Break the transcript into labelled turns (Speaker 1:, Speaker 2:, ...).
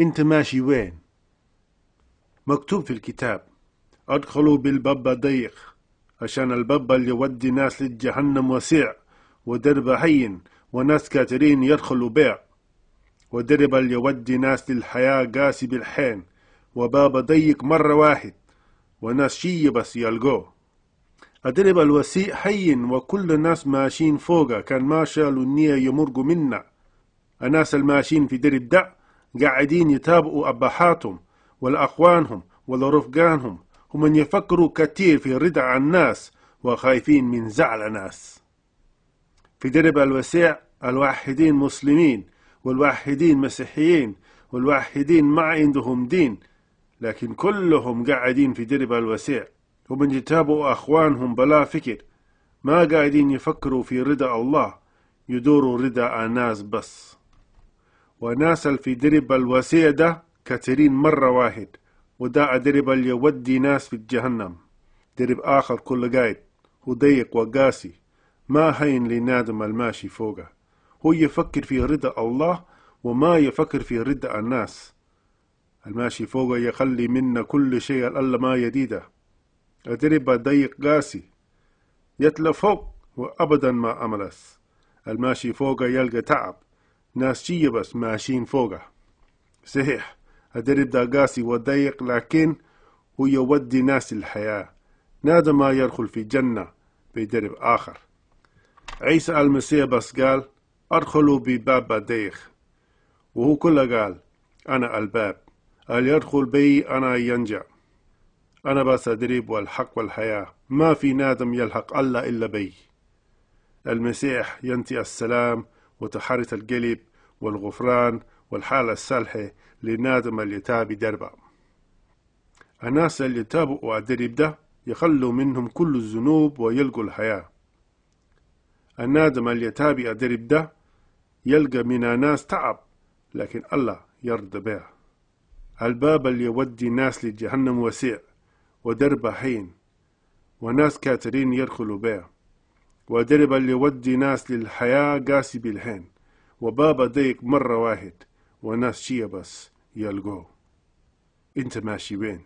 Speaker 1: انت ماشي وين؟ مكتوب في الكتاب. ادخلوا بالباب ضيق عشان الباب اللي يودي ناس للجهنم وسيع ودرب هين وناس كاترين يدخلوا بيع. ودرب اللي يودي ناس للحياة قاسي بالحين وباب ضيق مرة واحد وناس شي بس يلقوه. أدرب الوسيء حين وكل الناس ماشيين فوقه كان ما شالوا النية يمرقوا منا. الناس الماشيين في درب ده قاعدين يتابعوا أبحاتهم والأخوانهم ولرفقانهم هم يفكروا كتير في عن الناس وخايفين من زعل ناس في درب الوسيع الواحدين مسلمين والواحدين مسيحيين والواحدين ما عندهم دين لكن كلهم قاعدين في درب الوسيع. هم يتابعوا أخوانهم بلا فكر ما قاعدين يفكروا في رضا الله يدوروا رضا الناس بس. وناس في درب الوسيع ده كثيرين مرة واحد وده درب اللي يودي ناس في الجهنم. درب آخر كل قايد هو ضيق وقاسي ما هين لنادم الماشي فوقه. هو يفكر في رضا الله وما يفكر في رضا الناس. الماشي فوقه يخلي منا كل شيء ألا ما يديده. أدرب ضيق قاسي يتلى فوق وأبدا ما أملس. الماشي فوقه يلقى تعب ناس شي بس ماشيين فوقه. صحيح الدرب ده قاسي وضيق لكن هو يودي ناس الحياة نادى ما يدخل في جنة بدرب آخر. عيسى المسيح بس قال ادخلوا بباب ضيق. وهو كله قال أنا الباب اللي يدخل بي أنا ينجع. أنا بس أدريب والحق والحياة ما في نادم يلحق الله إلا بي. المسيح ينتي السلام وتحرة القلب والغفران والحالة الصالحة لنادم اللي تابي دربا الناس اللي تابوا الدرب ده يخلوا منهم كل الذنوب ويلقوا الحياة. النادم اللي تابي الدرب ده يلقى من الناس تعب لكن الله يرضى به. الباب اللي يودي الناس لجهنم وسيع ودرب حين وناس كاترين يدخلوا به. ودرب اللي يودي ناس للحياة قاسي بالحين. وبابا ضيق مرة واحد وناس شيا بس يلقوه. انت ماشي وين؟